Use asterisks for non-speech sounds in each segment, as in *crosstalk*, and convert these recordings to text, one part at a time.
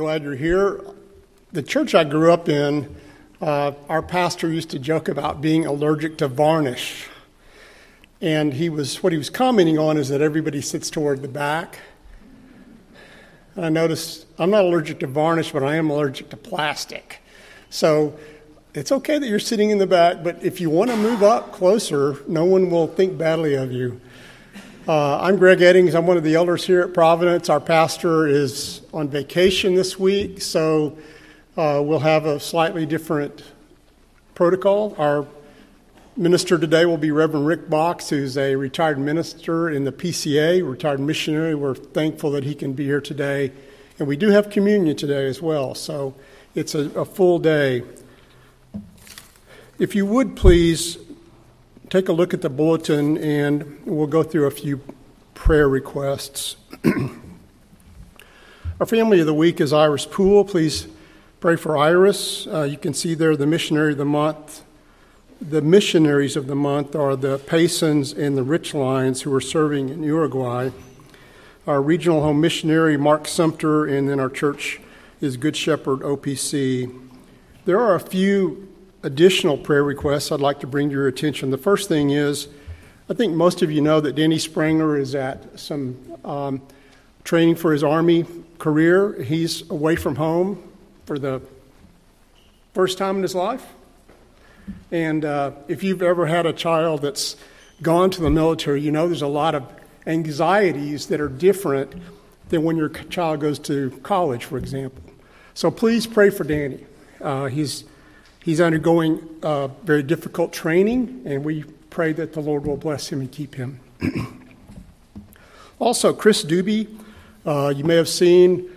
glad you're here. The church I grew up in, uh, our pastor used to joke about being allergic to varnish. And he was what he was commenting on is that everybody sits toward the back. And I noticed I'm not allergic to varnish, but I am allergic to plastic. So it's okay that you're sitting in the back, but if you want to move up closer, no one will think badly of you. Uh, I'm Greg Eddings. I'm one of the elders here at Providence. Our pastor is on vacation this week, so uh, we'll have a slightly different protocol. Our minister today will be Reverend Rick Box, who's a retired minister in the PCA, retired missionary. We're thankful that he can be here today. And we do have communion today as well, so it's a, a full day. If you would please take a look at the bulletin and we'll go through a few prayer requests. *clears throat* Our family of the week is Iris Poole. Please pray for Iris. Uh, you can see there the missionary of the month. The missionaries of the month are the Paysons and the Richlines who are serving in Uruguay. Our regional home missionary, Mark Sumter, and then our church is Good Shepherd OPC. There are a few additional prayer requests I'd like to bring to your attention. The first thing is I think most of you know that Danny Spranger is at some um, training for his Army career. He's away from home for the first time in his life. And uh, if you've ever had a child that's gone to the military, you know there's a lot of anxieties that are different than when your child goes to college, for example. So please pray for Danny. Uh, he's He's undergoing uh, very difficult training, and we pray that the Lord will bless him and keep him. *clears throat* also, Chris Doobie, uh, you may have seen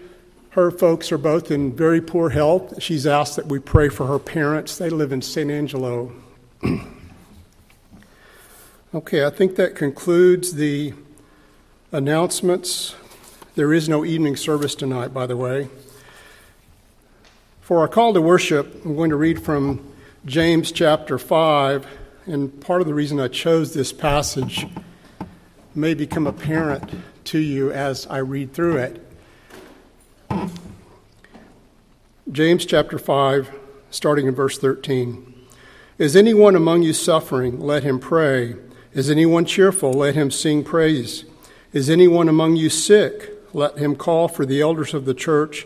her folks are both in very poor health. She's asked that we pray for her parents. They live in San Angelo. *clears throat* okay, I think that concludes the announcements. There is no evening service tonight, by the way. For our call to worship, I'm going to read from James chapter 5, and part of the reason I chose this passage may become apparent to you as I read through it. James chapter 5, starting in verse 13. Is anyone among you suffering? Let him pray. Is anyone cheerful? Let him sing praise. Is anyone among you sick? Let him call for the elders of the church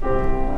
Please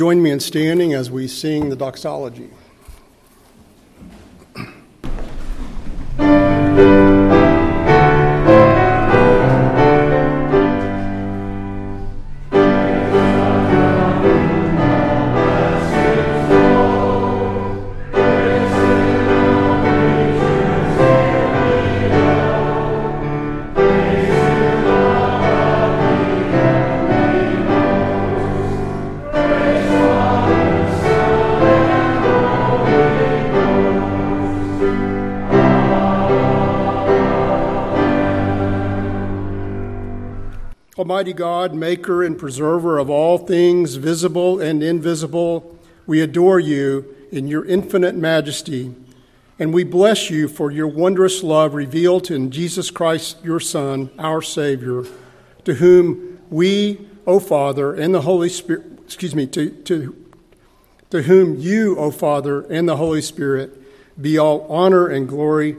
join me in standing as we sing the doxology. Almighty God, maker and preserver of all things visible and invisible, we adore you in your infinite majesty, and we bless you for your wondrous love revealed in Jesus Christ, your Son, our Savior, to whom we, O Father, and the Holy Spirit, excuse me, to, to, to whom you, O Father, and the Holy Spirit, be all honor and glory,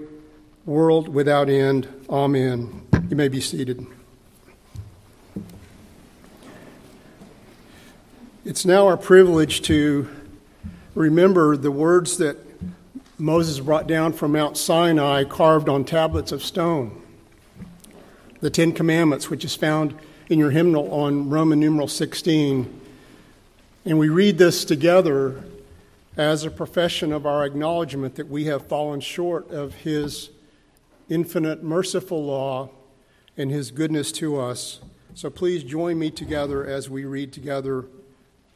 world without end. Amen. You may be seated. It's now our privilege to remember the words that Moses brought down from Mount Sinai, carved on tablets of stone. The Ten Commandments, which is found in your hymnal on Roman numeral 16. And we read this together as a profession of our acknowledgement that we have fallen short of His infinite merciful law and His goodness to us. So please join me together as we read together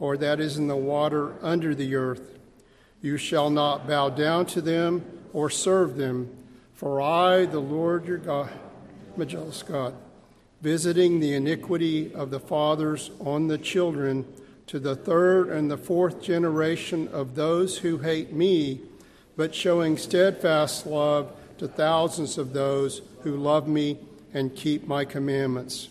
or that is in the water under the earth. You shall not bow down to them or serve them, for I, the Lord your God, my jealous God, visiting the iniquity of the fathers on the children to the third and the fourth generation of those who hate me, but showing steadfast love to thousands of those who love me and keep my commandments.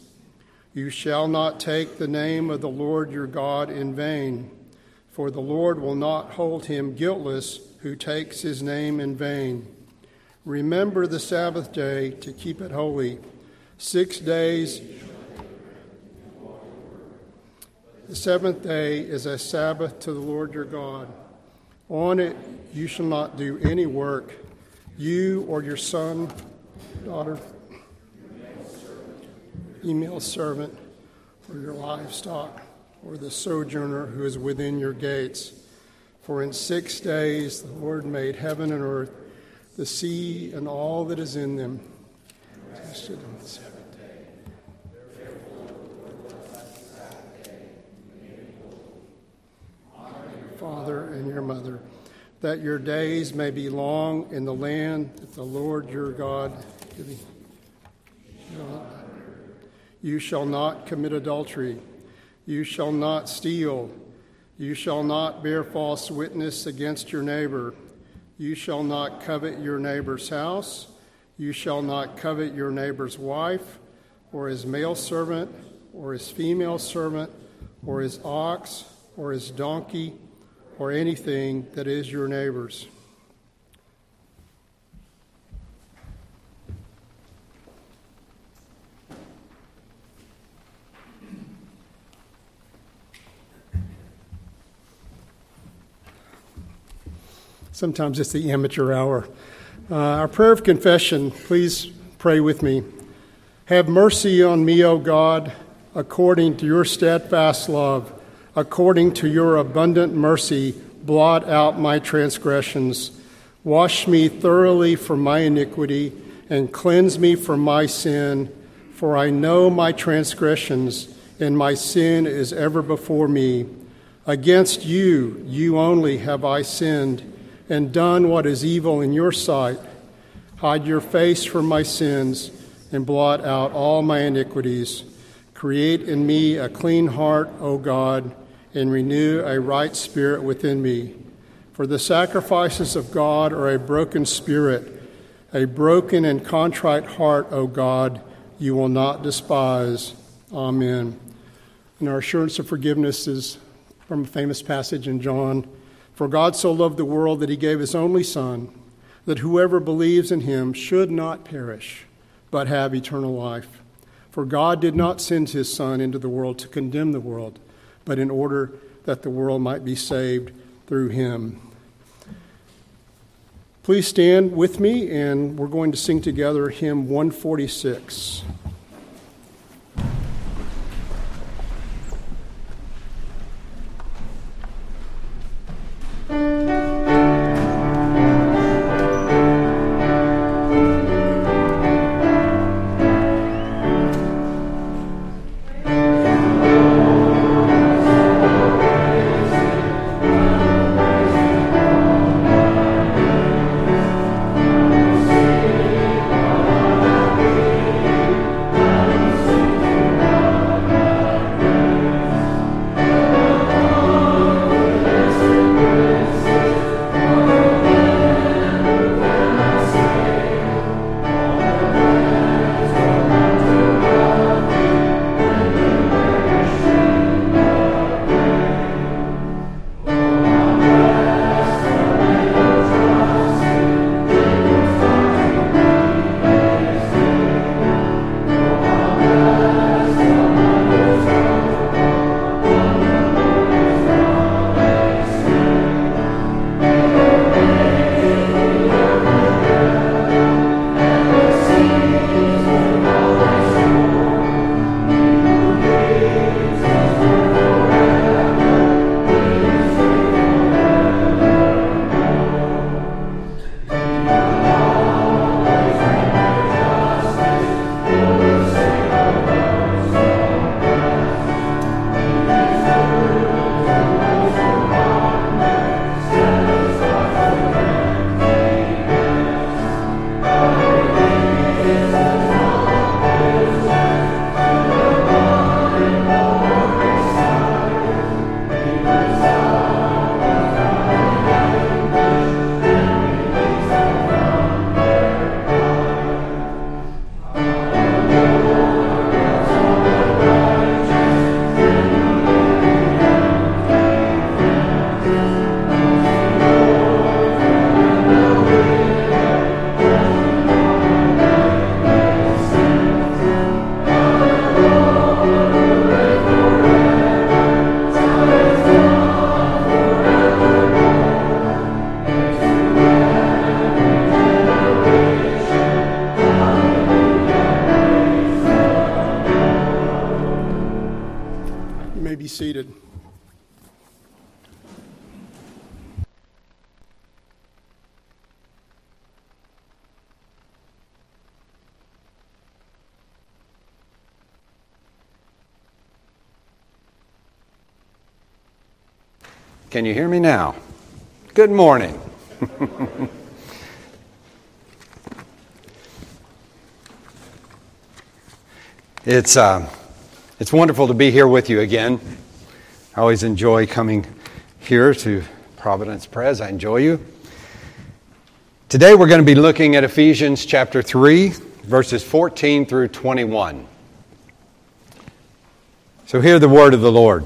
You shall not take the name of the Lord your God in vain, for the Lord will not hold him guiltless who takes his name in vain. Remember the Sabbath day to keep it holy. Six days. The seventh day is a Sabbath to the Lord your God. On it you shall not do any work, you or your son, daughter female servant, or your livestock, or the sojourner who is within your gates. For in six days the Lord made heaven and earth, the sea and all that is in them. Tested on the seventh day. Father and your mother, that your days may be long in the land that the Lord your God giving. You shall not commit adultery. You shall not steal. You shall not bear false witness against your neighbor. You shall not covet your neighbor's house. You shall not covet your neighbor's wife, or his male servant, or his female servant, or his ox, or his donkey, or anything that is your neighbor's. Sometimes it's the amateur hour. Uh, our prayer of confession, please pray with me. Have mercy on me, O God, according to your steadfast love, according to your abundant mercy, blot out my transgressions. Wash me thoroughly from my iniquity and cleanse me from my sin, for I know my transgressions, and my sin is ever before me. Against you, you only have I sinned and done what is evil in your sight. Hide your face from my sins and blot out all my iniquities. Create in me a clean heart, O God, and renew a right spirit within me. For the sacrifices of God are a broken spirit, a broken and contrite heart, O God, you will not despise. Amen. And our assurance of forgiveness is from a famous passage in John for God so loved the world that he gave his only Son, that whoever believes in him should not perish, but have eternal life. For God did not send his Son into the world to condemn the world, but in order that the world might be saved through him. Please stand with me, and we're going to sing together hymn 146. Now? Good morning. *laughs* it's, uh, it's wonderful to be here with you again. I always enjoy coming here to Providence Pres. I enjoy you. Today we're going to be looking at Ephesians chapter 3, verses 14 through 21. So hear the word of the Lord.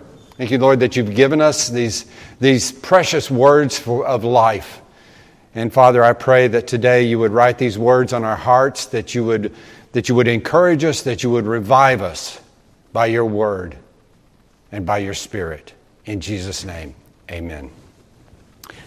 Thank you, Lord, that you've given us these, these precious words for, of life. And Father, I pray that today you would write these words on our hearts, that you would, that you would encourage us, that you would revive us by your word and by your spirit. In Jesus' name, amen.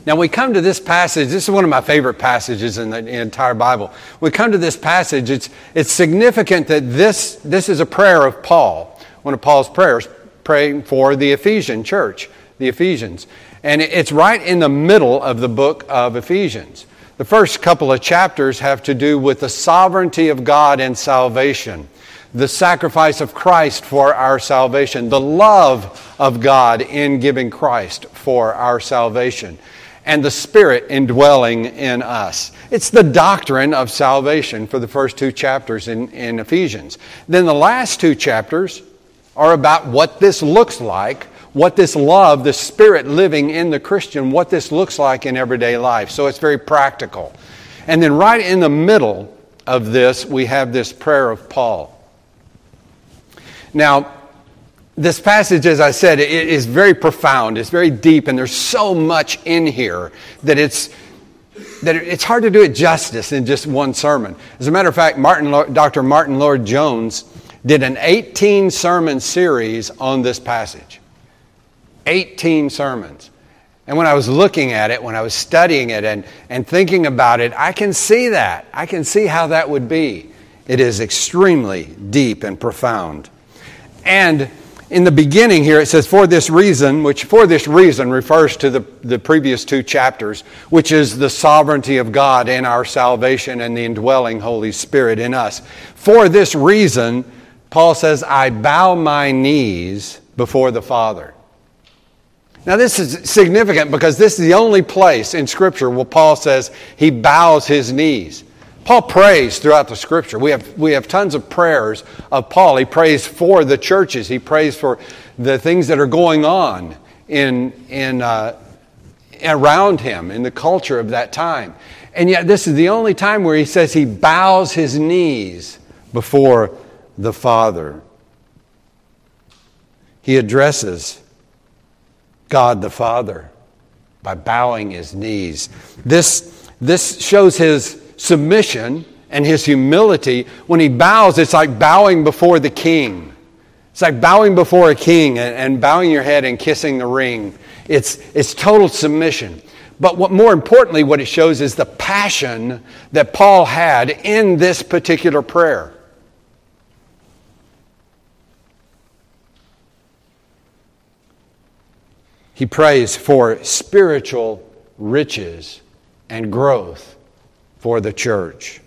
Now, we come to this passage. This is one of my favorite passages in the entire Bible. We come to this passage. It's, it's significant that this, this is a prayer of Paul, one of Paul's prayers praying for the Ephesian church, the Ephesians. And it's right in the middle of the book of Ephesians. The first couple of chapters have to do with the sovereignty of God and salvation, the sacrifice of Christ for our salvation, the love of God in giving Christ for our salvation, and the Spirit indwelling in us. It's the doctrine of salvation for the first two chapters in, in Ephesians. Then the last two chapters are about what this looks like, what this love, the Spirit living in the Christian, what this looks like in everyday life. So it's very practical. And then right in the middle of this, we have this prayer of Paul. Now, this passage, as I said, it is very profound. It's very deep, and there's so much in here that it's that it's hard to do it justice in just one sermon. As a matter of fact, Martyn, Dr. Martyn Lloyd-Jones did an 18 sermon series on this passage. 18 sermons. And when I was looking at it, when I was studying it and, and thinking about it, I can see that. I can see how that would be. It is extremely deep and profound. And in the beginning here, it says, for this reason, which for this reason refers to the, the previous two chapters, which is the sovereignty of God in our salvation and the indwelling Holy Spirit in us. For this reason, Paul says, I bow my knees before the Father. Now, this is significant because this is the only place in Scripture where Paul says he bows his knees. Paul prays throughout the Scripture. We have, we have tons of prayers of Paul. He prays for the churches, he prays for the things that are going on in, in, uh, around him in the culture of that time. And yet, this is the only time where he says he bows his knees before the Father. He addresses God the Father by bowing his knees. This, this shows his submission and his humility. When he bows, it's like bowing before the king. It's like bowing before a king and, and bowing your head and kissing the ring. It's, it's total submission. But what, more importantly, what it shows is the passion that Paul had in this particular prayer. He prays for spiritual riches and growth for the church.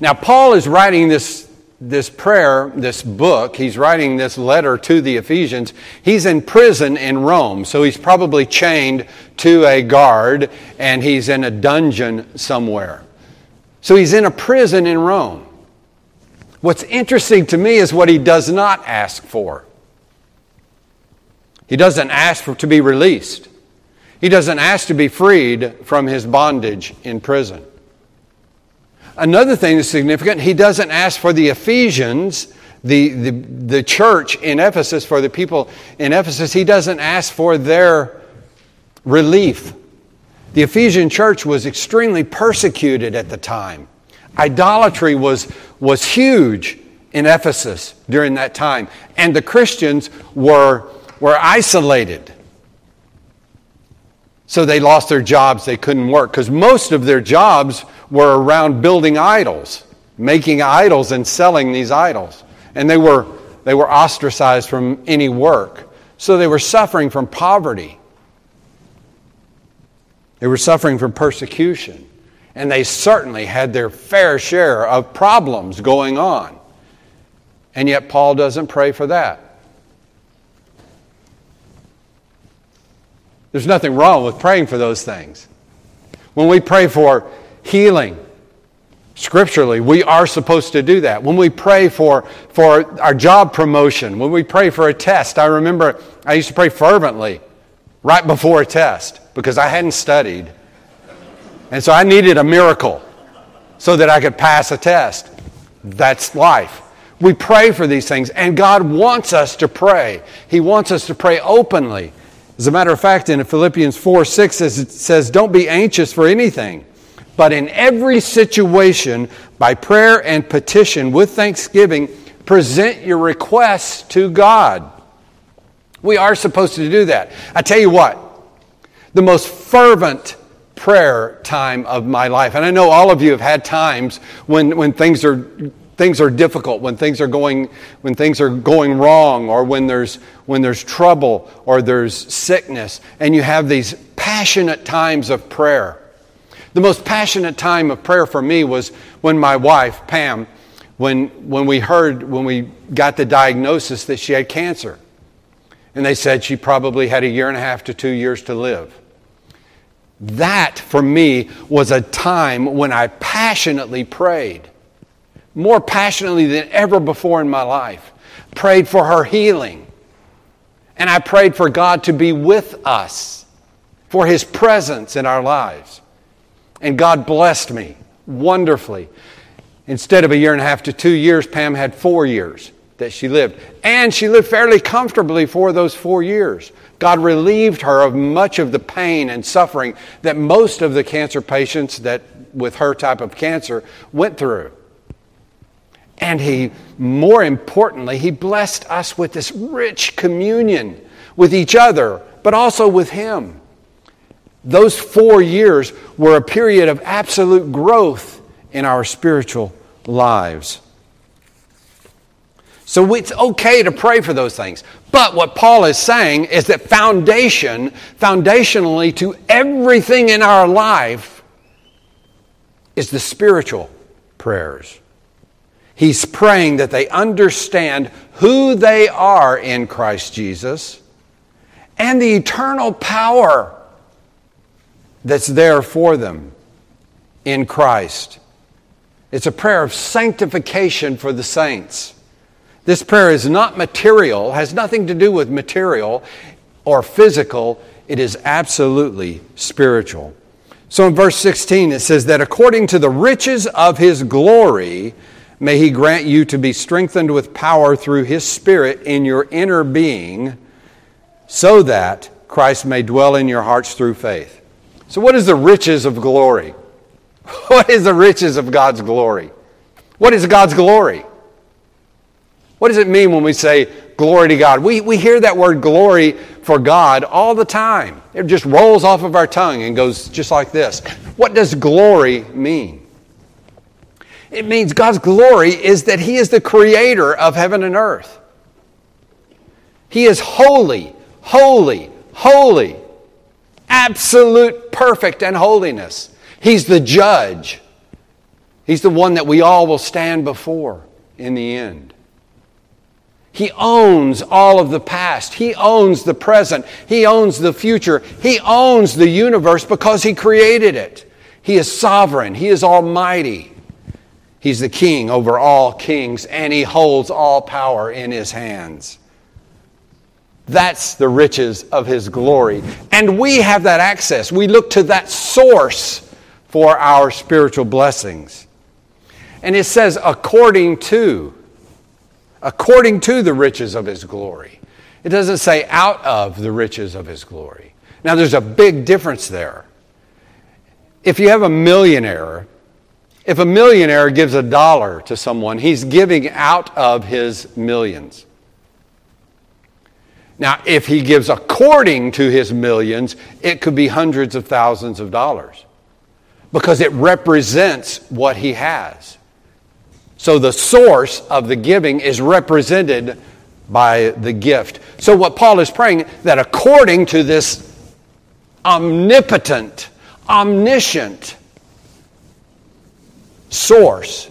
Now, Paul is writing this this prayer, this book, he's writing this letter to the Ephesians. He's in prison in Rome, so he's probably chained to a guard and he's in a dungeon somewhere. So he's in a prison in Rome. What's interesting to me is what he does not ask for. He doesn't ask for to be released. He doesn't ask to be freed from his bondage in prison. Another thing that's significant, he doesn't ask for the Ephesians, the, the, the church in Ephesus, for the people in Ephesus, he doesn't ask for their relief. The Ephesian church was extremely persecuted at the time. Idolatry was, was huge in Ephesus during that time, and the Christians were, were isolated. So they lost their jobs, they couldn't work, because most of their jobs were around building idols, making idols and selling these idols. And they were, they were ostracized from any work. So they were suffering from poverty. They were suffering from persecution. And they certainly had their fair share of problems going on. And yet, Paul doesn't pray for that. There's nothing wrong with praying for those things. When we pray for healing. Scripturally, we are supposed to do that. When we pray for, for our job promotion, when we pray for a test, I remember I used to pray fervently right before a test because I hadn't studied. And so I needed a miracle so that I could pass a test. That's life. We pray for these things, and God wants us to pray. He wants us to pray openly. As a matter of fact, in Philippians 4 6, it says, Don't be anxious for anything but in every situation, by prayer and petition with thanksgiving, present your requests to God. We are supposed to do that. I tell you what, the most fervent prayer time of my life, and I know all of you have had times when, when things are things are difficult, when things are going, when things are going wrong, or when there's, when there's trouble or there's sickness, and you have these passionate times of prayer. The most passionate time of prayer for me was when my wife, Pam, when, when we heard, when we got the diagnosis that she had cancer. And they said she probably had a year and a half to two years to live. That, for me, was a time when I passionately prayed, more passionately than ever before in my life. Prayed for her healing. And I prayed for God to be with us, for His presence in our lives. And God blessed me wonderfully. Instead of a year and a half to two years, Pam had four years that she lived. And she lived fairly comfortably for those four years. God relieved her of much of the pain and suffering that most of the cancer patients that with her type of cancer went through. And he, more importantly, he blessed us with this rich communion with each other, but also with him. Those four years were a period of absolute growth in our spiritual lives. So it's okay to pray for those things. But what Paul is saying is that foundation, foundationally to everything in our life, is the spiritual prayers. He's praying that they understand who they are in Christ Jesus and the eternal power that's there for them in Christ. It's a prayer of sanctification for the saints. This prayer is not material, has nothing to do with material or physical. It is absolutely spiritual. So in verse 16, it says that according to the riches of his glory, may he grant you to be strengthened with power through his Spirit in your inner being, so that Christ may dwell in your hearts through faith. So, what is the riches of glory? *laughs* What is the riches of God's glory? What is God's glory? What does it mean when we say glory to God? We, we hear that word glory for God all the time. It just rolls off of our tongue and goes just like this. What does glory mean? It means God's glory is that He is the creator of heaven and earth. He is holy, holy, holy absolute perfect and holiness. He's the judge. He's the one that we all will stand before. in the end. He owns all of the past. He owns the present. He owns the future. He owns the universe because He created it. He is sovereign. He is almighty. He's the king over all kings, and He holds all power in His hands. That's the riches of His glory. And we have that access. We look to that source for our spiritual blessings. And it says, according to according to the riches of his glory. It doesn't say out of the riches of his glory. Now, there's a big difference there. If you have a millionaire, if a millionaire gives a dollar to someone, he's giving out of his millions. Now, if he gives according to his millions, it could be hundreds of thousands of dollars because it represents what he has. So the source of the giving is represented by the gift. So what Paul is praying that according to this omnipotent, omniscient source,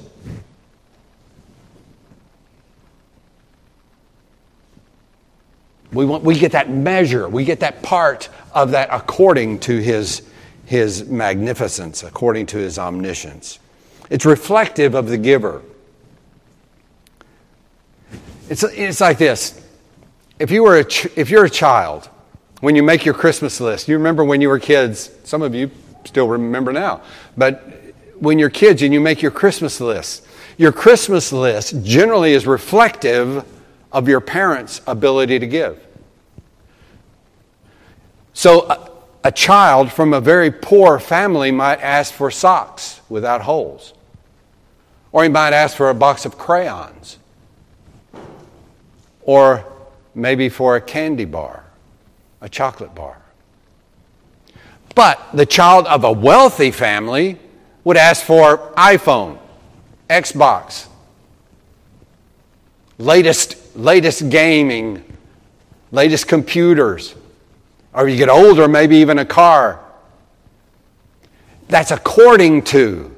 we, want, we get that measure, we get that part of that according to his, his magnificence, according to his omniscience. It's reflective of the giver. It's, it's like this. If, you were a ch- if you're a child, when you make your Christmas list, you remember when you were kids, some of you still remember now, but when you're kids and you make your Christmas list, your Christmas list generally is reflective of your parents' ability to give. So, a, a, child from a very poor family might ask for socks without holes, or he might ask for a box of crayons or maybe for a candy bar, a chocolate bar. But the child of a wealthy family would ask for iPhone, Xbox, latest, latest gaming, latest computers, or you get older, maybe even a car. That's according to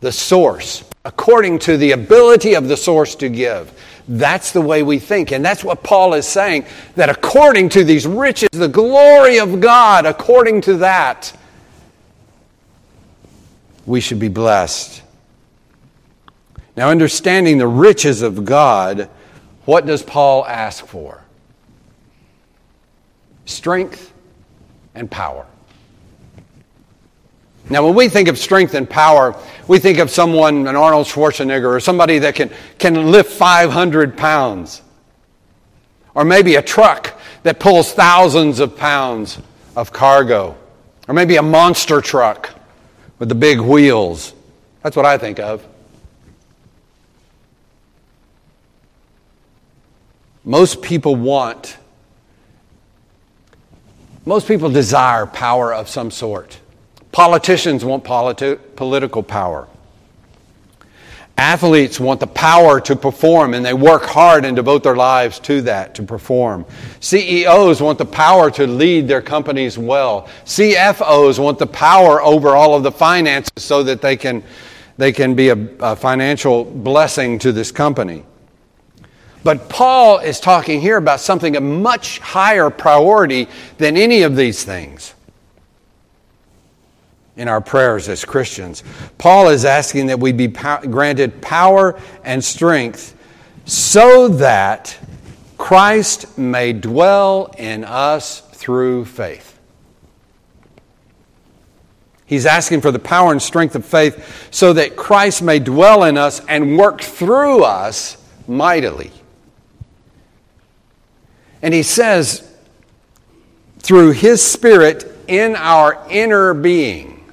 the source, according to the ability of the source to give. That's the way we think. And that's what Paul is saying that according to these riches, the glory of God, according to that, we should be blessed. Now, understanding the riches of God, what does Paul ask for? Strength and power. Now, when we think of strength and power, we think of someone, an Arnold Schwarzenegger, or somebody that can, can lift 500 pounds. Or maybe a truck that pulls thousands of pounds of cargo. Or maybe a monster truck with the big wheels. That's what I think of. Most people want, most people desire power of some sort. Politicians want politi- political power. Athletes want the power to perform and they work hard and devote their lives to that, to perform. CEOs want the power to lead their companies well. CFOs want the power over all of the finances so that they can, they can be a, a financial blessing to this company. But Paul is talking here about something of much higher priority than any of these things in our prayers as Christians. Paul is asking that we be granted power and strength so that Christ may dwell in us through faith. He's asking for the power and strength of faith so that Christ may dwell in us and work through us mightily. And he says, through his Spirit in our inner being.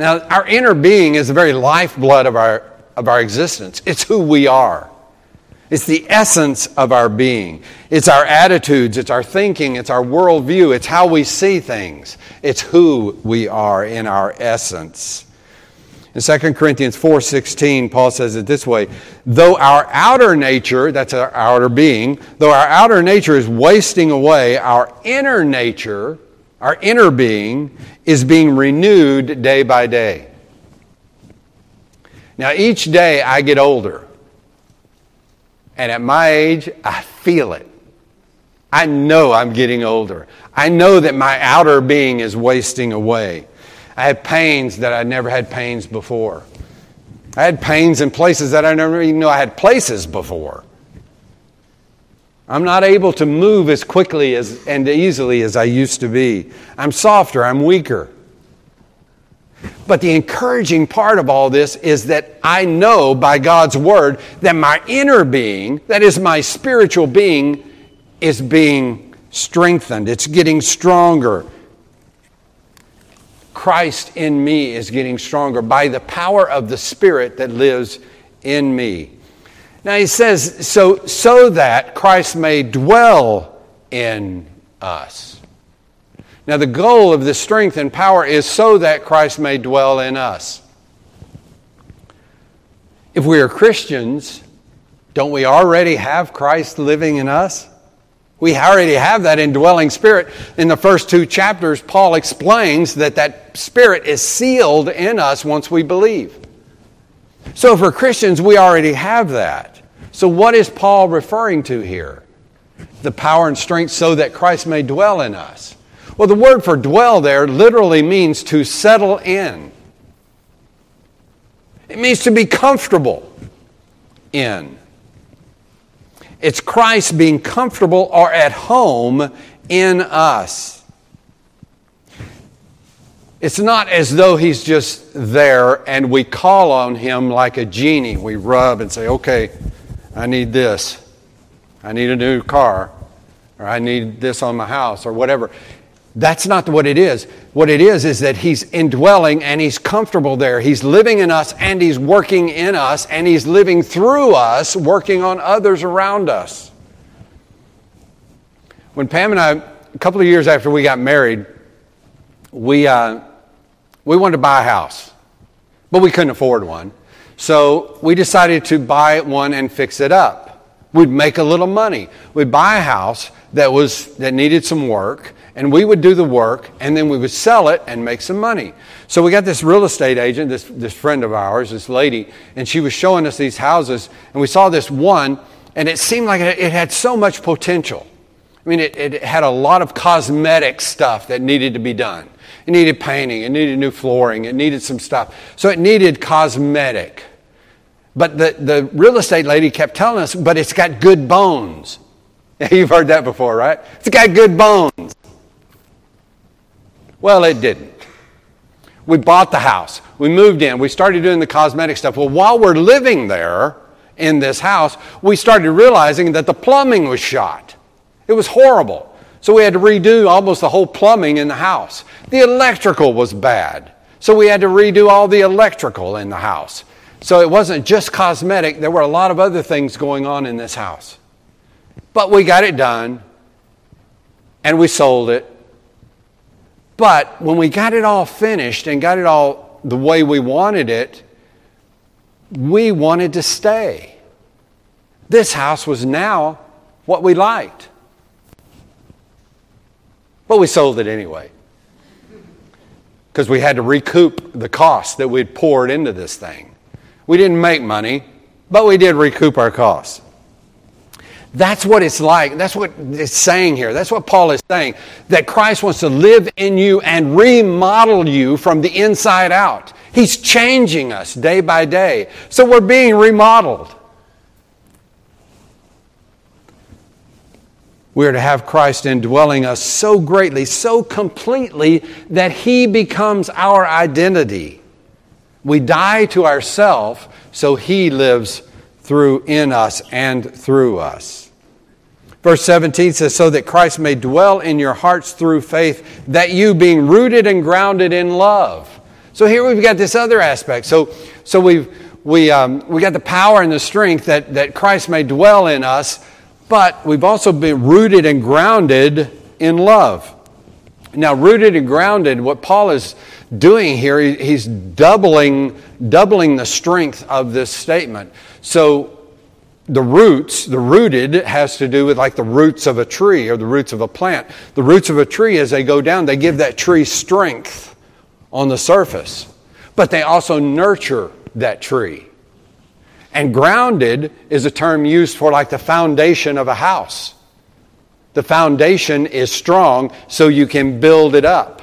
Now, our inner being is the very lifeblood of our, of our existence. It's who we are. It's the essence of our being. It's our attitudes, it's our thinking, it's our worldview, it's how we see things. It's who we are in our essence. In 2 Corinthians 4:16, Paul says it this way, though our outer nature, that's our outer being, though our outer nature is wasting away, our inner nature our inner being is being renewed day by day. Now, each day I get older. And at my age, I feel it. I know I'm getting older. I know that my outer being is wasting away. I have pains that I never had pains before. I had pains in places that I never even knew I had places before. I'm not able to move as quickly as, and easily as I used to be. I'm softer, I'm weaker. But the encouraging part of all this is that I know by God's word that my inner being, that is my spiritual being, is being strengthened. It's getting stronger. Christ in me is getting stronger by the power of the Spirit that lives in me. Now he says, so, so that Christ may dwell in us. Now, the goal of this strength and power is so that Christ may dwell in us. If we are Christians, don't we already have Christ living in us? We already have that indwelling spirit. In the first two chapters, Paul explains that that spirit is sealed in us once we believe. So, for Christians, we already have that. So, what is Paul referring to here? The power and strength so that Christ may dwell in us. Well, the word for dwell there literally means to settle in, it means to be comfortable in. It's Christ being comfortable or at home in us. It's not as though he's just there and we call on him like a genie. We rub and say, okay, I need this. I need a new car. Or I need this on my house or whatever. That's not what it is. What it is is that He's indwelling and He's comfortable there. He's living in us and He's working in us and He's living through us, working on others around us. When Pam and I, a couple of years after we got married, we, uh, we wanted to buy a house, but we couldn't afford one. So we decided to buy one and fix it up. We'd make a little money. We'd buy a house that, was, that needed some work and we would do the work and then we would sell it and make some money. So we got this real estate agent, this, this friend of ours, this lady, and she was showing us these houses and we saw this one and it seemed like it had so much potential. I mean, it, it had a lot of cosmetic stuff that needed to be done. It needed painting, it needed new flooring, it needed some stuff. So it needed cosmetic. But the, the real estate lady kept telling us, but it's got good bones. *laughs* You've heard that before, right? It's got good bones. Well, it didn't. We bought the house. We moved in. We started doing the cosmetic stuff. Well, while we're living there in this house, we started realizing that the plumbing was shot. It was horrible. So we had to redo almost the whole plumbing in the house. The electrical was bad. So we had to redo all the electrical in the house. So it wasn't just cosmetic, there were a lot of other things going on in this house. But we got it done and we sold it but when we got it all finished and got it all the way we wanted it, we wanted to stay. This house was now what we liked. But we sold it anyway. Because we had to recoup the cost that we'd poured into this thing. We didn't make money, but we did recoup our costs. That's what it's like. That's what it's saying here. That's what Paul is saying. That Christ wants to live in you and remodel you from the inside out. He's changing us day by day. So we're being remodeled. We're to have Christ indwelling us so greatly, so completely, that He becomes our identity. We die to ourself so He lives through in us and through us. Verse 17 says, So that Christ may dwell in your hearts through faith, that you being rooted and grounded in love. So here we've got this other aspect. So, so we've, we, um, we got the power and the strength that, that Christ may dwell in us, but we've also been rooted and grounded in love. Now, rooted and grounded, what Paul is doing here, he's doubling, doubling the strength of this statement. So the roots, the rooted has to do with like the roots of a tree or the roots of a plant. The roots of a tree, as they go down, they give that tree strength on the surface, but they also nurture that tree. And grounded is a term used for like the foundation of a house. The foundation is strong so you can build it up.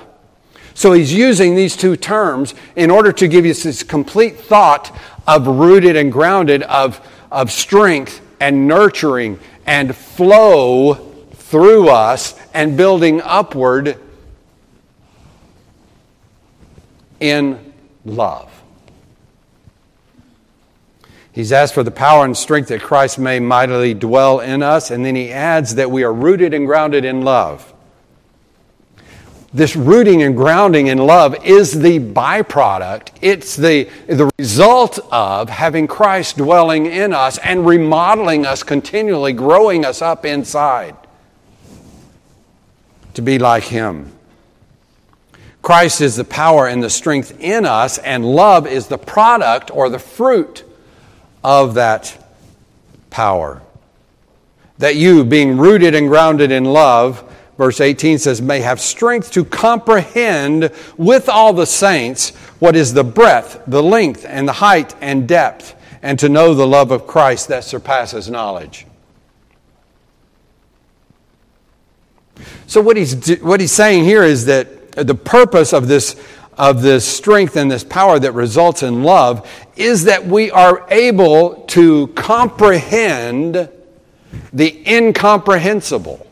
So he's using these two terms in order to give you this complete thought of rooted and grounded, of, of strength and nurturing and flow through us and building upward in love. He's asked for the power and strength that Christ may mightily dwell in us, and then he adds that we are rooted and grounded in love. This rooting and grounding in love is the byproduct. It's the, the result of having Christ dwelling in us and remodeling us continually, growing us up inside to be like Him. Christ is the power and the strength in us, and love is the product or the fruit of that power. That you, being rooted and grounded in love, verse 18 says, may have strength to comprehend with all the saints what is the breadth, the length, and the height and depth, and to know the love of Christ that surpasses knowledge. So, what he's, what he's saying here is that the purpose of this of this strength and this power that results in love is that we are able to comprehend the incomprehensible.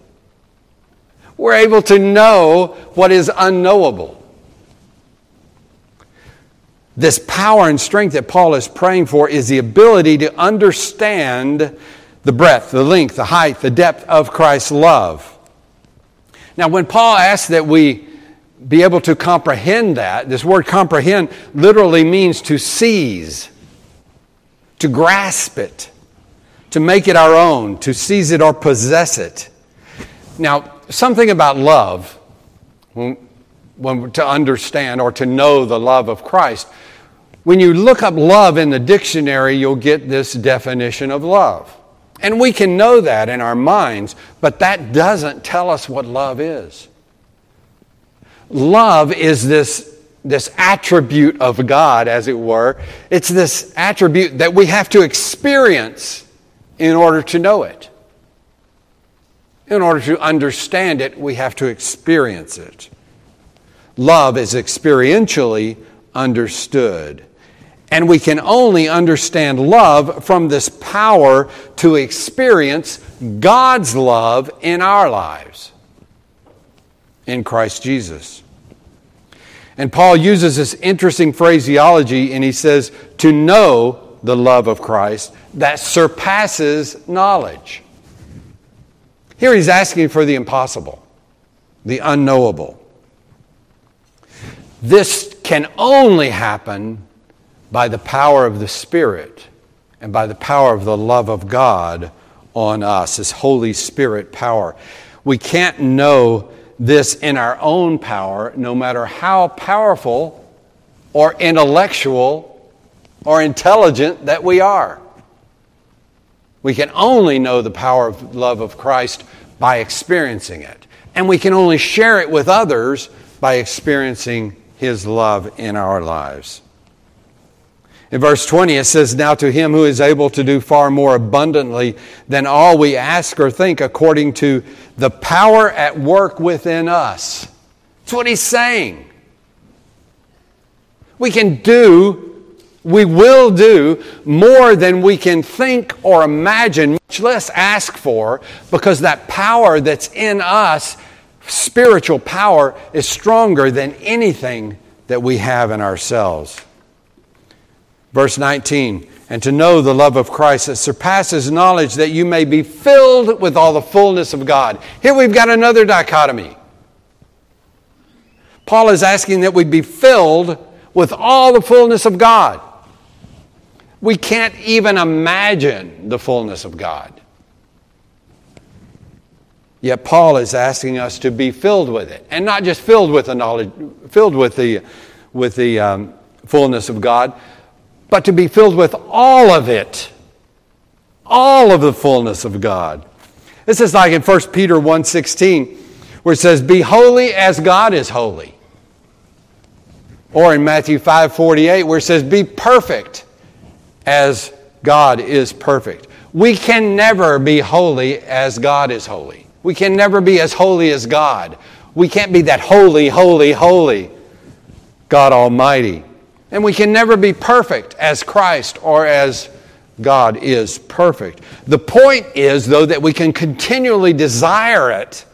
We're able to know what is unknowable. This power and strength that Paul is praying for is the ability to understand the breadth, the length, the height, the depth of Christ's love. Now, when Paul asks that we be able to comprehend that. This word comprehend literally means to seize, to grasp it, to make it our own, to seize it or possess it. Now, something about love, when, when, to understand or to know the love of Christ, when you look up love in the dictionary, you'll get this definition of love. And we can know that in our minds, but that doesn't tell us what love is. Love is this, this attribute of God, as it were. It's this attribute that we have to experience in order to know it. In order to understand it, we have to experience it. Love is experientially understood. And we can only understand love from this power to experience God's love in our lives in Christ Jesus. And Paul uses this interesting phraseology and he says, to know the love of Christ that surpasses knowledge. Here he's asking for the impossible, the unknowable. This can only happen by the power of the Spirit and by the power of the love of God on us, His Holy Spirit power. We can't know this in our own power, no matter how powerful or intellectual or intelligent that we are. We can only know the power of love of Christ by experiencing it. And we can only share it with others by experiencing His love in our lives. In verse 20, it says, Now to him who is able to do far more abundantly than all we ask or think, according to the power at work within us. That's what he's saying. We can do, we will do more than we can think or imagine, much less ask for, because that power that's in us, spiritual power, is stronger than anything that we have in ourselves. Verse 19, and to know the love of Christ that surpasses knowledge, that you may be filled with all the fullness of God. Here we've got another dichotomy. Paul is asking that we be filled with all the fullness of God. We can't even imagine the fullness of God. Yet Paul is asking us to be filled with it, and not just filled with the knowledge, filled with the, with the um, fullness of God, but to be filled with all of it, all of the fullness of God. This is like in 1 Peter 1:16 where it says be holy as God is holy. Or in Matthew 5:48 where it says be perfect as God is perfect. We can never be holy as God is holy. We can never be as holy as God. We can't be that holy, holy, holy God Almighty. And we can never be perfect as Christ or as God is perfect. The point is, though, that we can continually desire it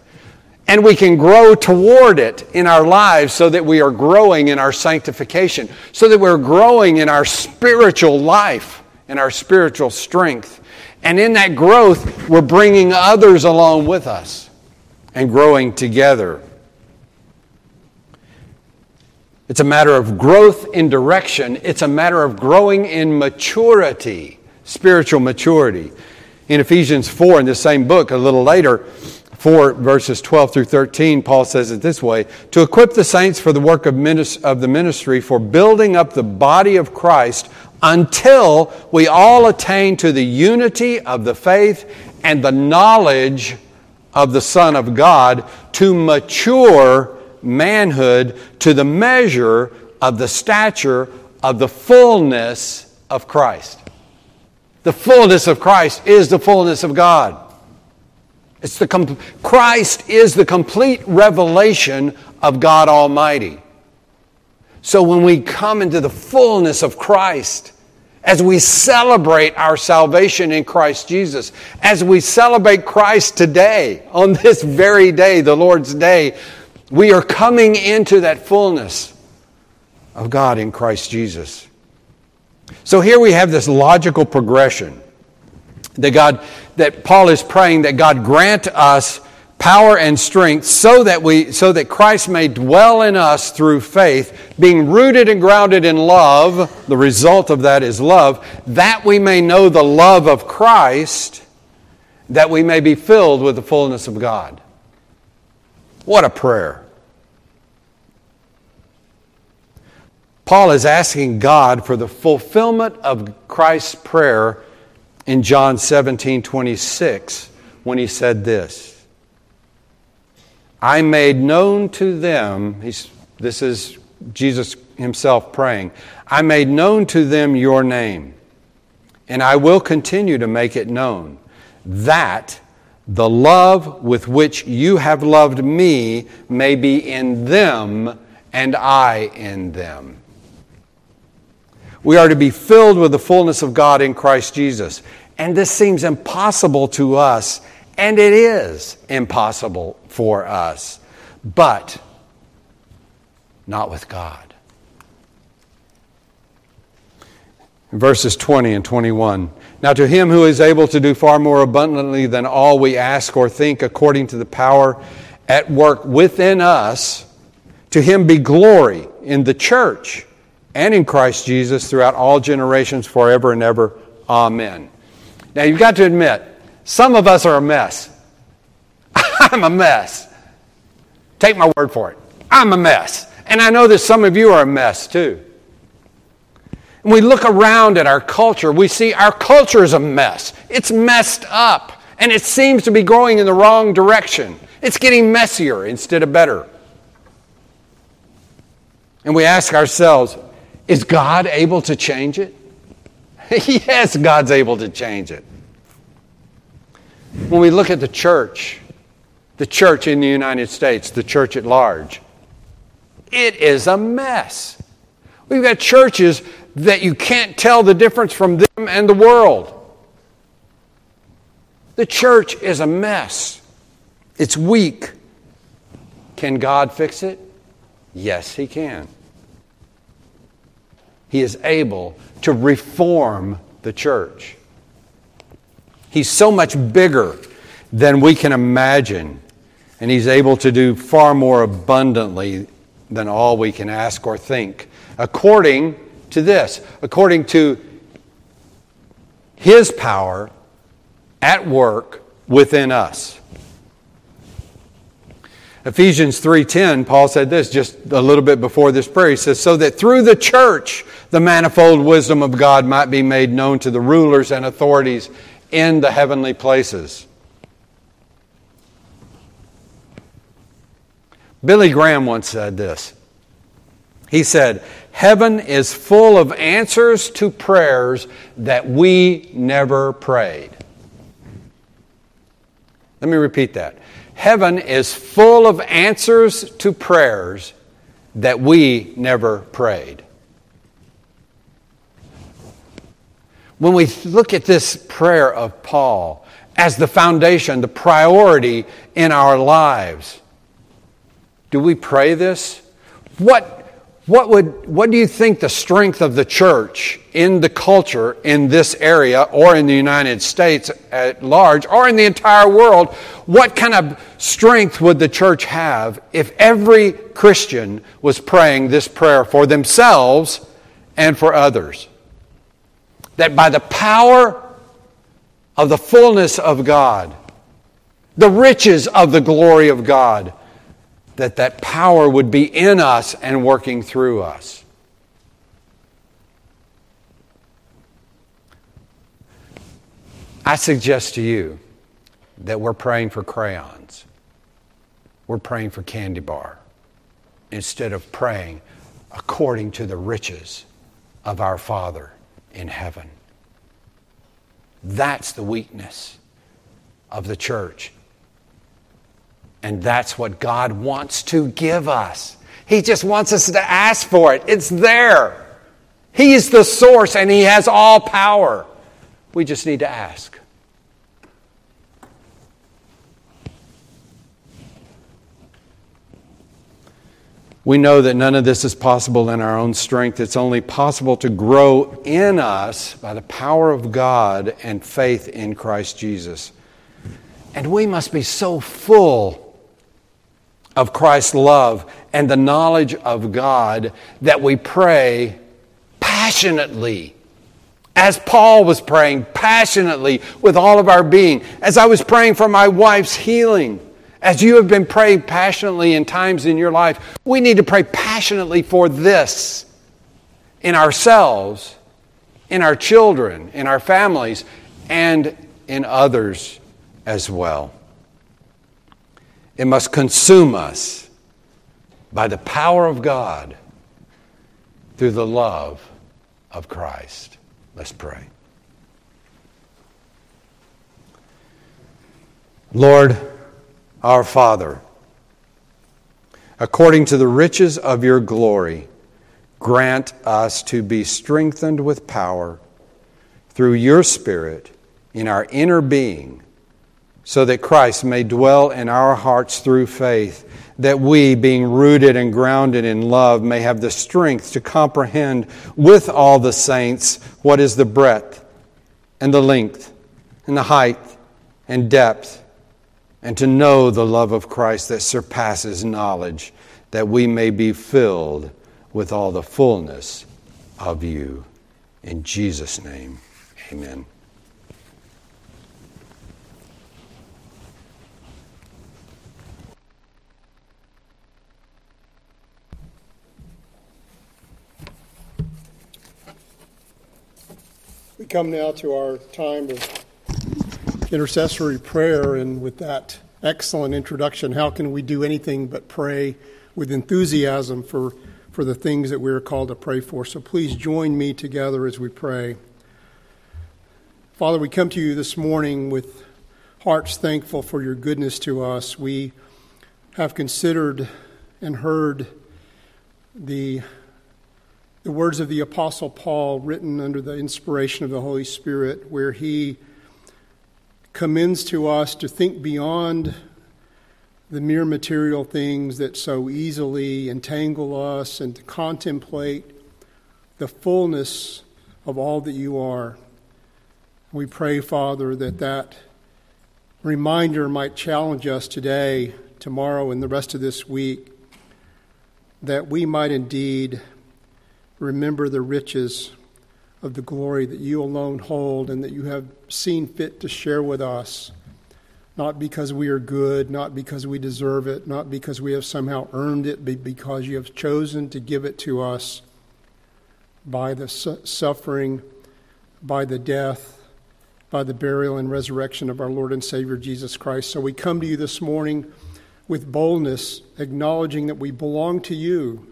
and we can grow toward it in our lives so that we are growing in our sanctification, so that we're growing in our spiritual life and our spiritual strength. And in that growth, we're bringing others along with us and growing together. It's a matter of growth in direction, it's a matter of growing in maturity, spiritual maturity. In Ephesians 4, in the same book, a little later, 4 verses 12 through 13, Paul says it this way To equip the saints for the work of, of the ministry, for building up the body of Christ until we all attain to the unity of the faith and the knowledge of the Son of God, to mature manhood, to the measure of the stature of the fullness of Christ. The fullness of Christ is the fullness of God. It's the com- Christ is the complete revelation of God Almighty. So when we come into the fullness of Christ, as we celebrate our salvation in Christ Jesus, as we celebrate Christ today, on this very day, the Lord's day, we are coming into that fullness of God in Christ Jesus. So here we have this logical progression that God that Paul is praying that God grant us power and strength so that we so that Christ may dwell in us through faith being rooted and grounded in love. The result of that is love. That we may know the love of Christ that we may be filled with the fullness of God. What a prayer Paul is asking God for the fulfillment of Christ's prayer in John 17 26 when he said this I made known to them, this is Jesus himself praying, I made known to them your name, and I will continue to make it known, that the love with which you have loved me may be in them and I in them. We are to be filled with the fullness of God in Christ Jesus. And this seems impossible to us, and it is impossible for us, but not with God. Verses 20 and 21. Now, to him who is able to do far more abundantly than all we ask or think, according to the power at work within us, to him be glory in the church and in Christ Jesus throughout all generations, forever and ever. Amen. Now, you've got to admit, some of us are a mess. *laughs* I'm a mess. Take my word for it. I'm a mess. And I know that some of you are a mess too. And we look around at our culture, we see our culture is a mess. It's messed up, and it seems to be going in the wrong direction. It's getting messier instead of better. And we ask ourselves, is God able to change it? *laughs* yes, God's able to change it. When we look at the church, the church in the United States, the church at large, it is a mess. We've got churches that you can't tell the difference from them and the world. The church is a mess. It's weak. Can God fix it? Yes, He can. He is able to reform the church. He's so much bigger than we can imagine, and He's able to do far more abundantly than all we can ask or think, according to this, according to His power at work within us. Ephesians 3:10 Paul said this just a little bit before this prayer he says so that through the church the manifold wisdom of God might be made known to the rulers and authorities in the heavenly places. Billy Graham once said this. He said, Heaven is full of answers to prayers that we never prayed. Let me repeat that. Heaven is full of answers to prayers that we never prayed. When we look at this prayer of Paul as the foundation, the priority in our lives, do we pray this? What what, would, what do you think the strength of the church in the culture in this area or in the United States at large or in the entire world? What kind of strength would the church have if every Christian was praying this prayer for themselves and for others? That by the power of the fullness of God, the riches of the glory of God, that that power would be in us and working through us. I suggest to you that we're praying for crayons. We're praying for candy bar instead of praying according to the riches of our Father in heaven. That's the weakness of the church. And that's what God wants to give us. He just wants us to ask for it. It's there. He is the source and He has all power. We just need to ask. We know that none of this is possible in our own strength. It's only possible to grow in us by the power of God and faith in Christ Jesus. And we must be so full of Christ's love and the knowledge of God that we pray passionately. As Paul was praying passionately with all of our being, as I was praying for my wife's healing, as you have been praying passionately in times in your life, we need to pray passionately for this in ourselves, in our children, in our families, and in others as well. It must consume us by the power of God through the love of Christ. Let's pray. Lord, our Father, according to the riches of your glory, grant us to be strengthened with power through your Spirit in our inner being so that Christ may dwell in our hearts through faith, that we, being rooted and grounded in love, may have the strength to comprehend with all the saints what is the breadth and the length and the height and depth, and to know the love of Christ that surpasses knowledge, that we may be filled with all the fullness of you. In Jesus' name, amen. Come now to our time of intercessory prayer, and with that excellent introduction, how can we do anything but pray with enthusiasm for, for the things that we are called to pray for? So please join me together as we pray. Father, we come to you this morning with hearts thankful for your goodness to us. We have considered and heard the the words of the Apostle Paul, written under the inspiration of the Holy Spirit, where he commends to us to think beyond the mere material things that so easily entangle us and to contemplate the fullness of all that you are. We pray, Father, that that reminder might challenge us today, tomorrow, and the rest of this week, that we might indeed remember the riches of the glory that you alone hold and that you have seen fit to share with us, not because we are good, not because we deserve it, not because we have somehow earned it, but because you have chosen to give it to us by the su- suffering, by the death, by the burial and resurrection of our Lord and Savior Jesus Christ. So we come to you this morning with boldness, acknowledging that we belong to you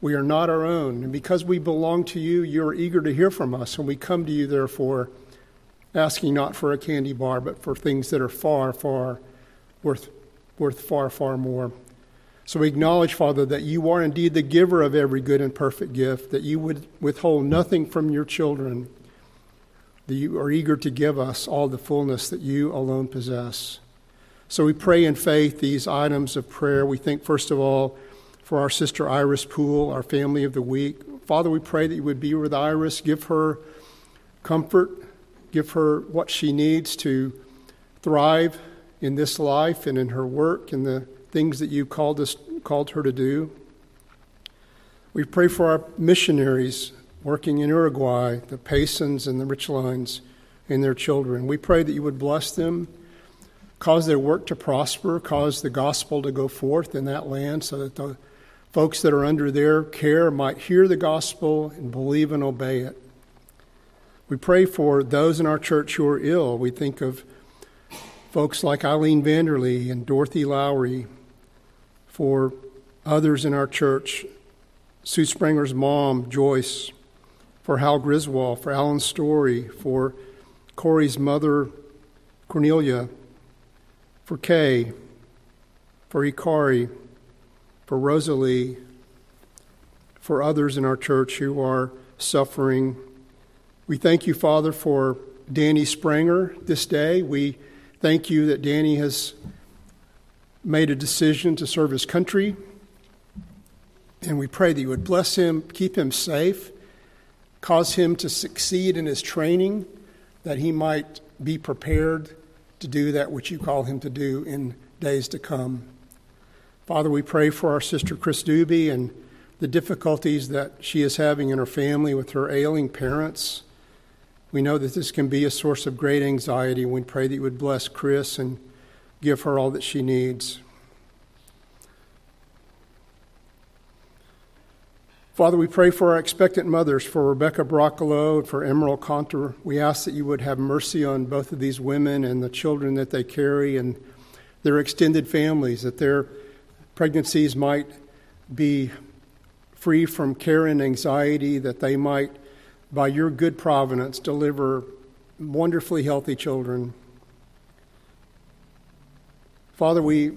We are not our own. And because we belong to you, you're eager to hear from us. And we come to you, therefore, asking not for a candy bar, but for things that are far, far worth, worth far, far more. So we acknowledge, Father, that you are indeed the giver of every good and perfect gift, that you would withhold nothing from your children, that you are eager to give us all the fullness that you alone possess. So we pray in faith these items of prayer. We think, first of all, for our sister Iris Poole, our family of the week. Father, we pray that you would be with Iris, give her comfort, give her what she needs to thrive in this life and in her work and the things that you called us called her to do. We pray for our missionaries working in Uruguay, the Paysons and the Richlines and their children. We pray that you would bless them cause their work to prosper, cause the gospel to go forth in that land so that the folks that are under their care might hear the gospel and believe and obey it. We pray for those in our church who are ill. We think of folks like Eileen Vanderlee and Dorothy Lowry, for others in our church, Sue Springer's mom, Joyce, for Hal Griswold, for Alan Story, for Corey's mother, Cornelia, for Kay, for Ikari, for Rosalie, for others in our church who are suffering. We thank you, Father, for Danny Spranger this day. We thank you that Danny has made a decision to serve his country. And we pray that you would bless him, keep him safe, cause him to succeed in his training, that he might be prepared to do that which you call him to do in days to come. Father, we pray for our sister Chris Doobie and the difficulties that she is having in her family with her ailing parents. We know that this can be a source of great anxiety. We pray that you would bless Chris and give her all that she needs. Father, we pray for our expectant mothers, for Rebecca Broccolo and for Emerald Conter. We ask that you would have mercy on both of these women and the children that they carry and their extended families, that their pregnancies might be free from care and anxiety, that they might, by your good providence, deliver wonderfully healthy children. Father, we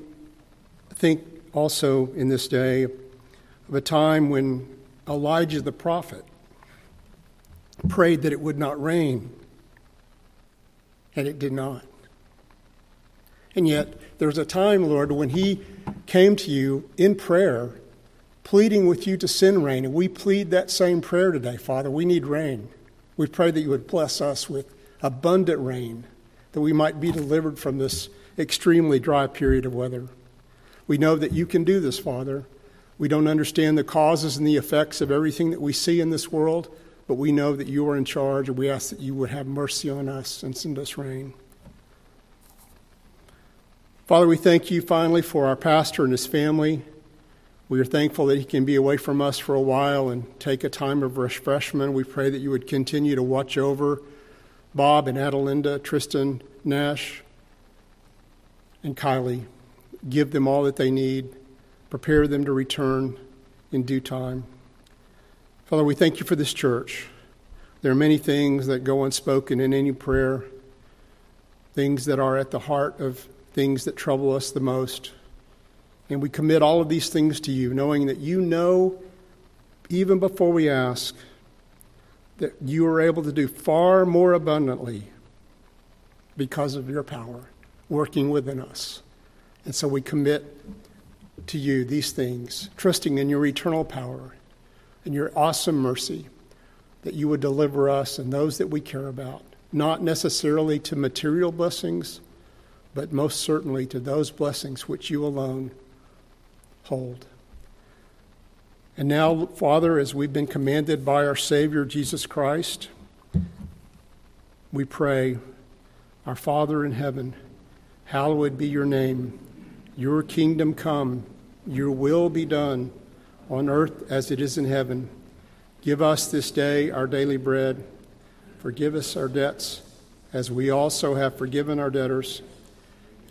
think also in this day of a time when Elijah the prophet prayed that it would not rain, and it did not. And yet, there was a time, Lord, when he came to you in prayer, pleading with you to send rain. And we plead that same prayer today, Father. We need rain. We pray that you would bless us with abundant rain, that we might be delivered from this extremely dry period of weather. We know that you can do this, Father. We don't understand the causes and the effects of everything that we see in this world, but we know that you are in charge, and we ask that you would have mercy on us and send us rain. Father, we thank you finally for our pastor and his family. We are thankful that he can be away from us for a while and take a time of refreshment. We pray that you would continue to watch over Bob and Adelinda, Tristan, Nash, and Kylie. Give them all that they need prepare them to return in due time. Father, we thank you for this church. There are many things that go unspoken in any prayer, things that are at the heart of things that trouble us the most. And we commit all of these things to you, knowing that you know, even before we ask, that you are able to do far more abundantly because of your power working within us. And so we commit to you these things, trusting in your eternal power and your awesome mercy that you would deliver us and those that we care about, not necessarily to material blessings, but most certainly to those blessings which you alone hold. And now, Father, as we've been commanded by our Savior Jesus Christ, we pray, Our Father in heaven, hallowed be your name. Your kingdom come your will be done on earth as it is in heaven. Give us this day our daily bread. Forgive us our debts as we also have forgiven our debtors.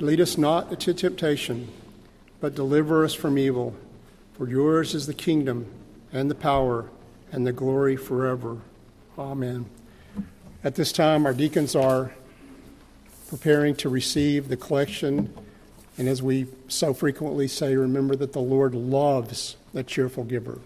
Lead us not into temptation, but deliver us from evil. For yours is the kingdom and the power and the glory forever. Amen. At this time, our deacons are preparing to receive the collection. And as we so frequently say, remember that the Lord loves a cheerful giver.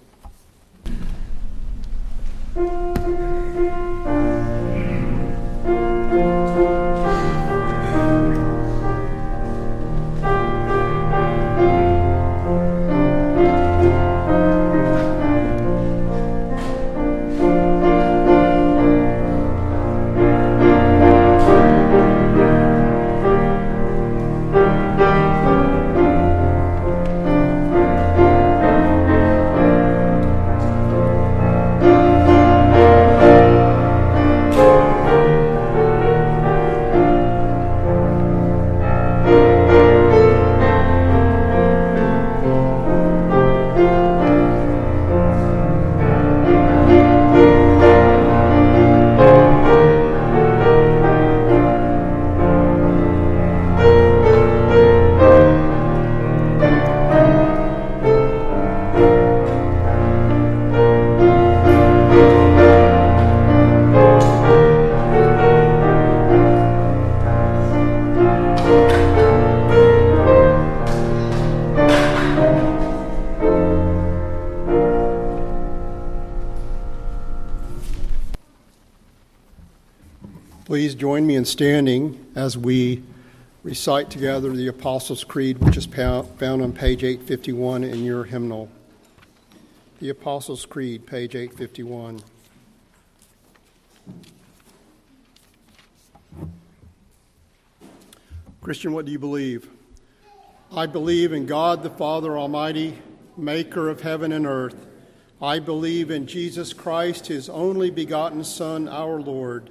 Standing as we recite together the Apostles' Creed, which is found on page 851 in your hymnal. The Apostles' Creed, page 851. Christian, what do you believe? I believe in God the Father Almighty, maker of heaven and earth. I believe in Jesus Christ, his only begotten Son, our Lord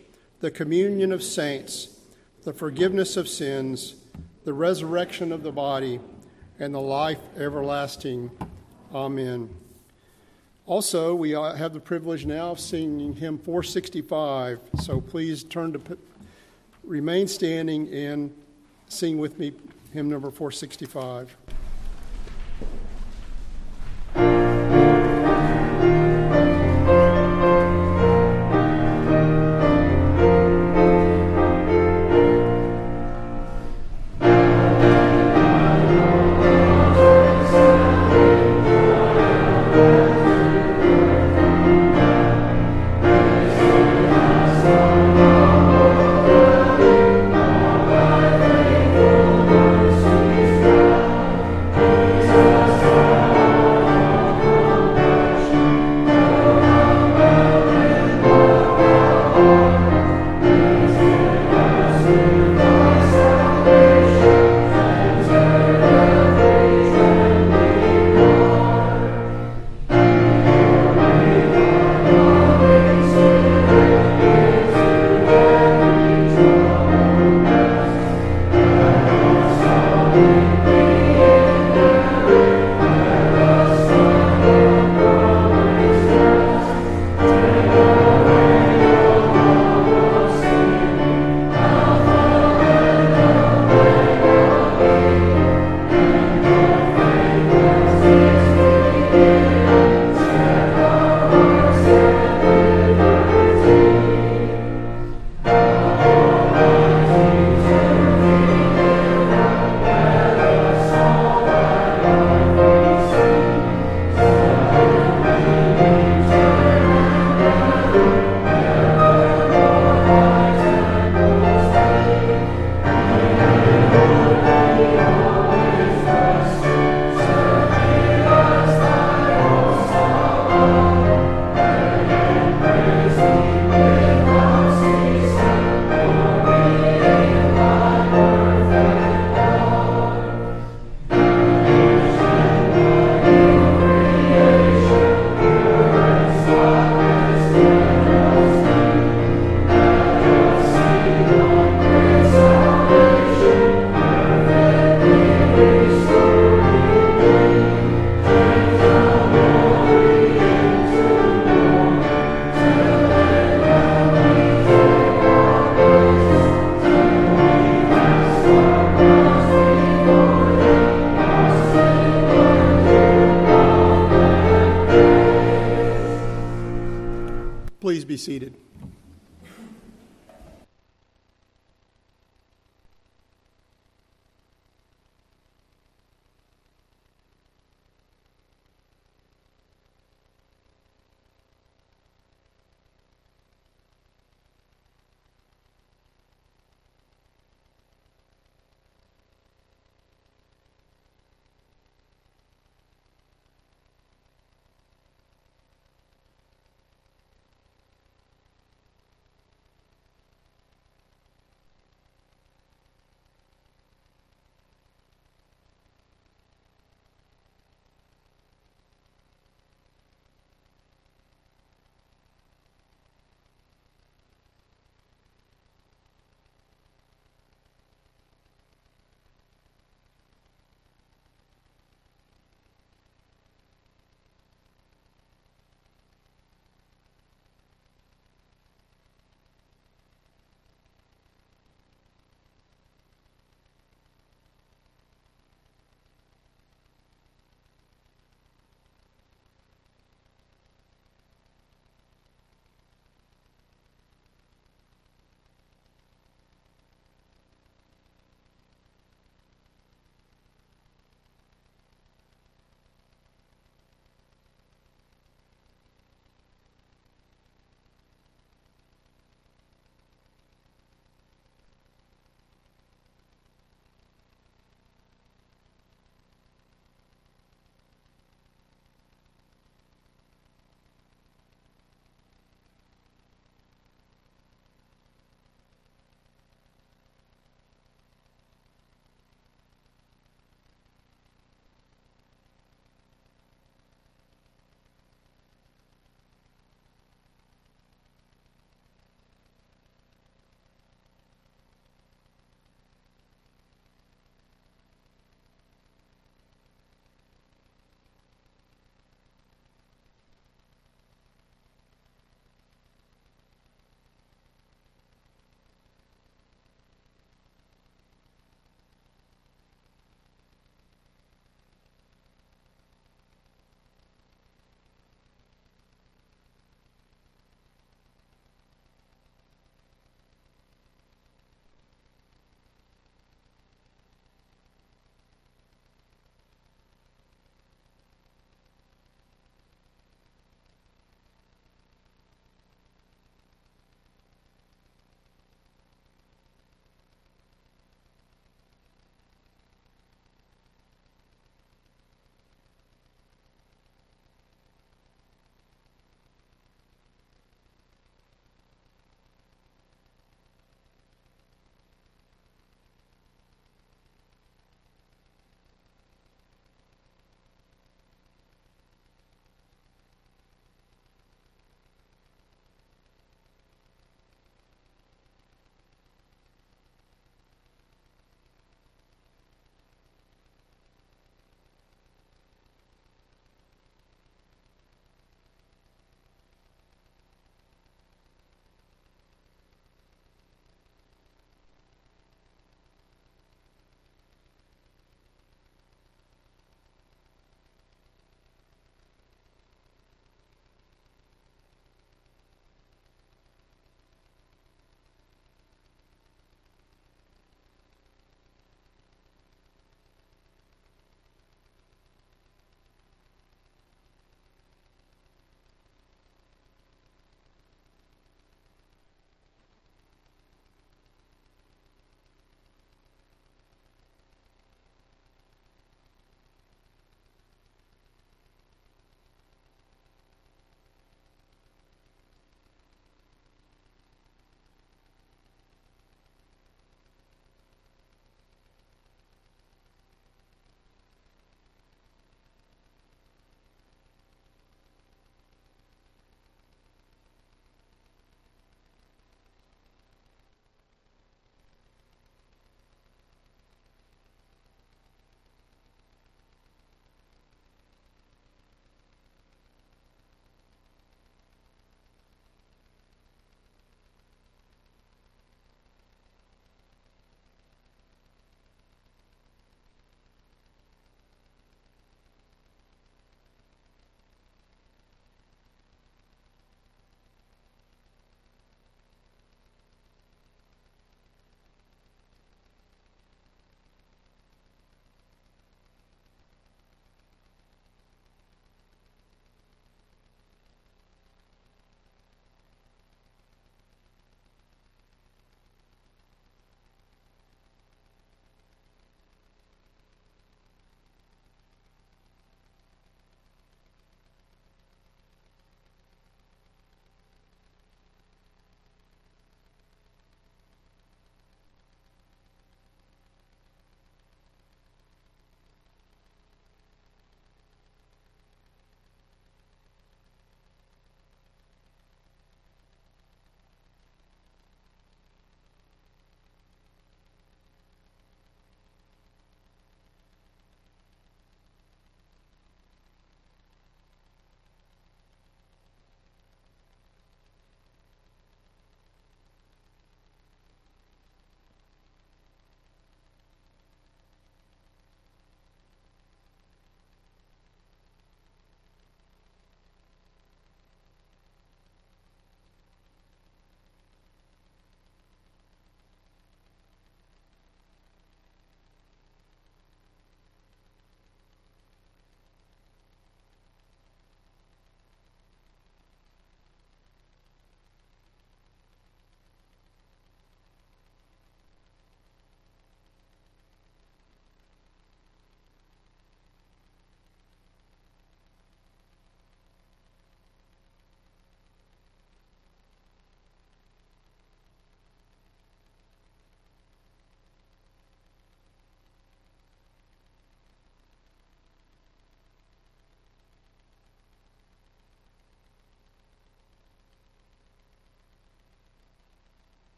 the communion of saints, the forgiveness of sins, the resurrection of the body, and the life everlasting. Amen. Also, we uh, have the privilege now of singing hymn 465. So please turn to remain standing and sing with me hymn number 465.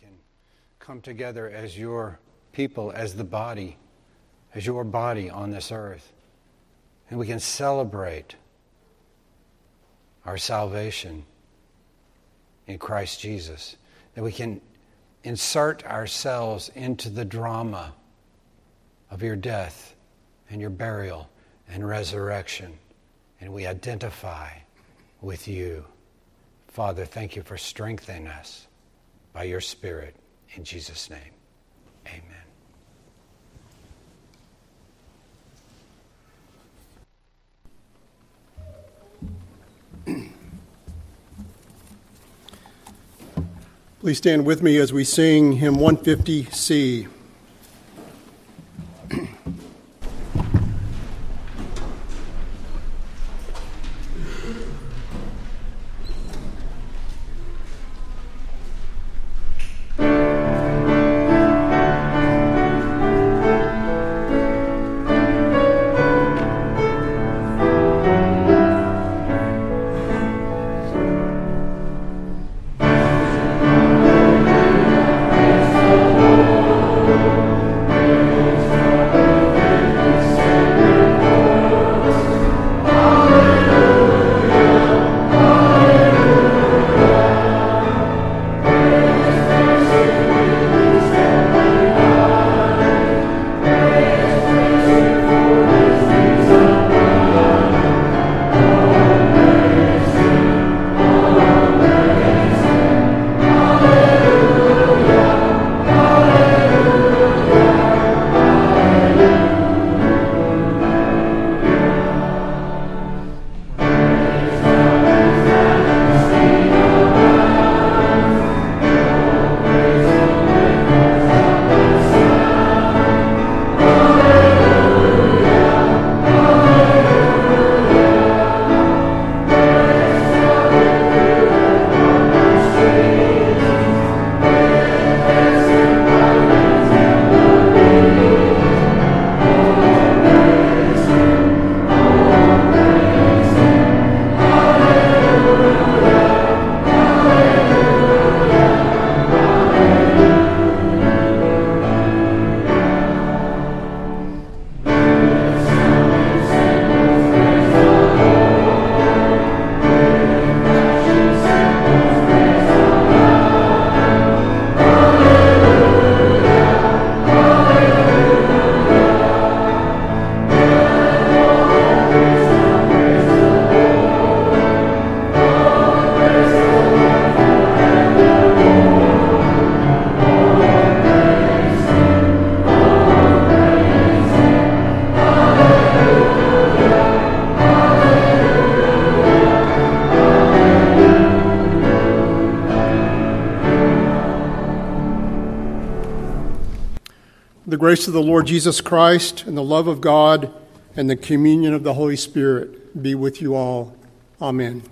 Can come together as your people, as the body, as your body on this earth. And we can celebrate our salvation in Christ Jesus. That we can insert ourselves into the drama of your death and your burial and resurrection. And we identify with you. Father, thank you for strengthening us by your Spirit. In Jesus' name, amen. Please stand with me as we sing hymn 150C. Grace of the Lord Jesus Christ and the love of God and the communion of the Holy Spirit be with you all. Amen.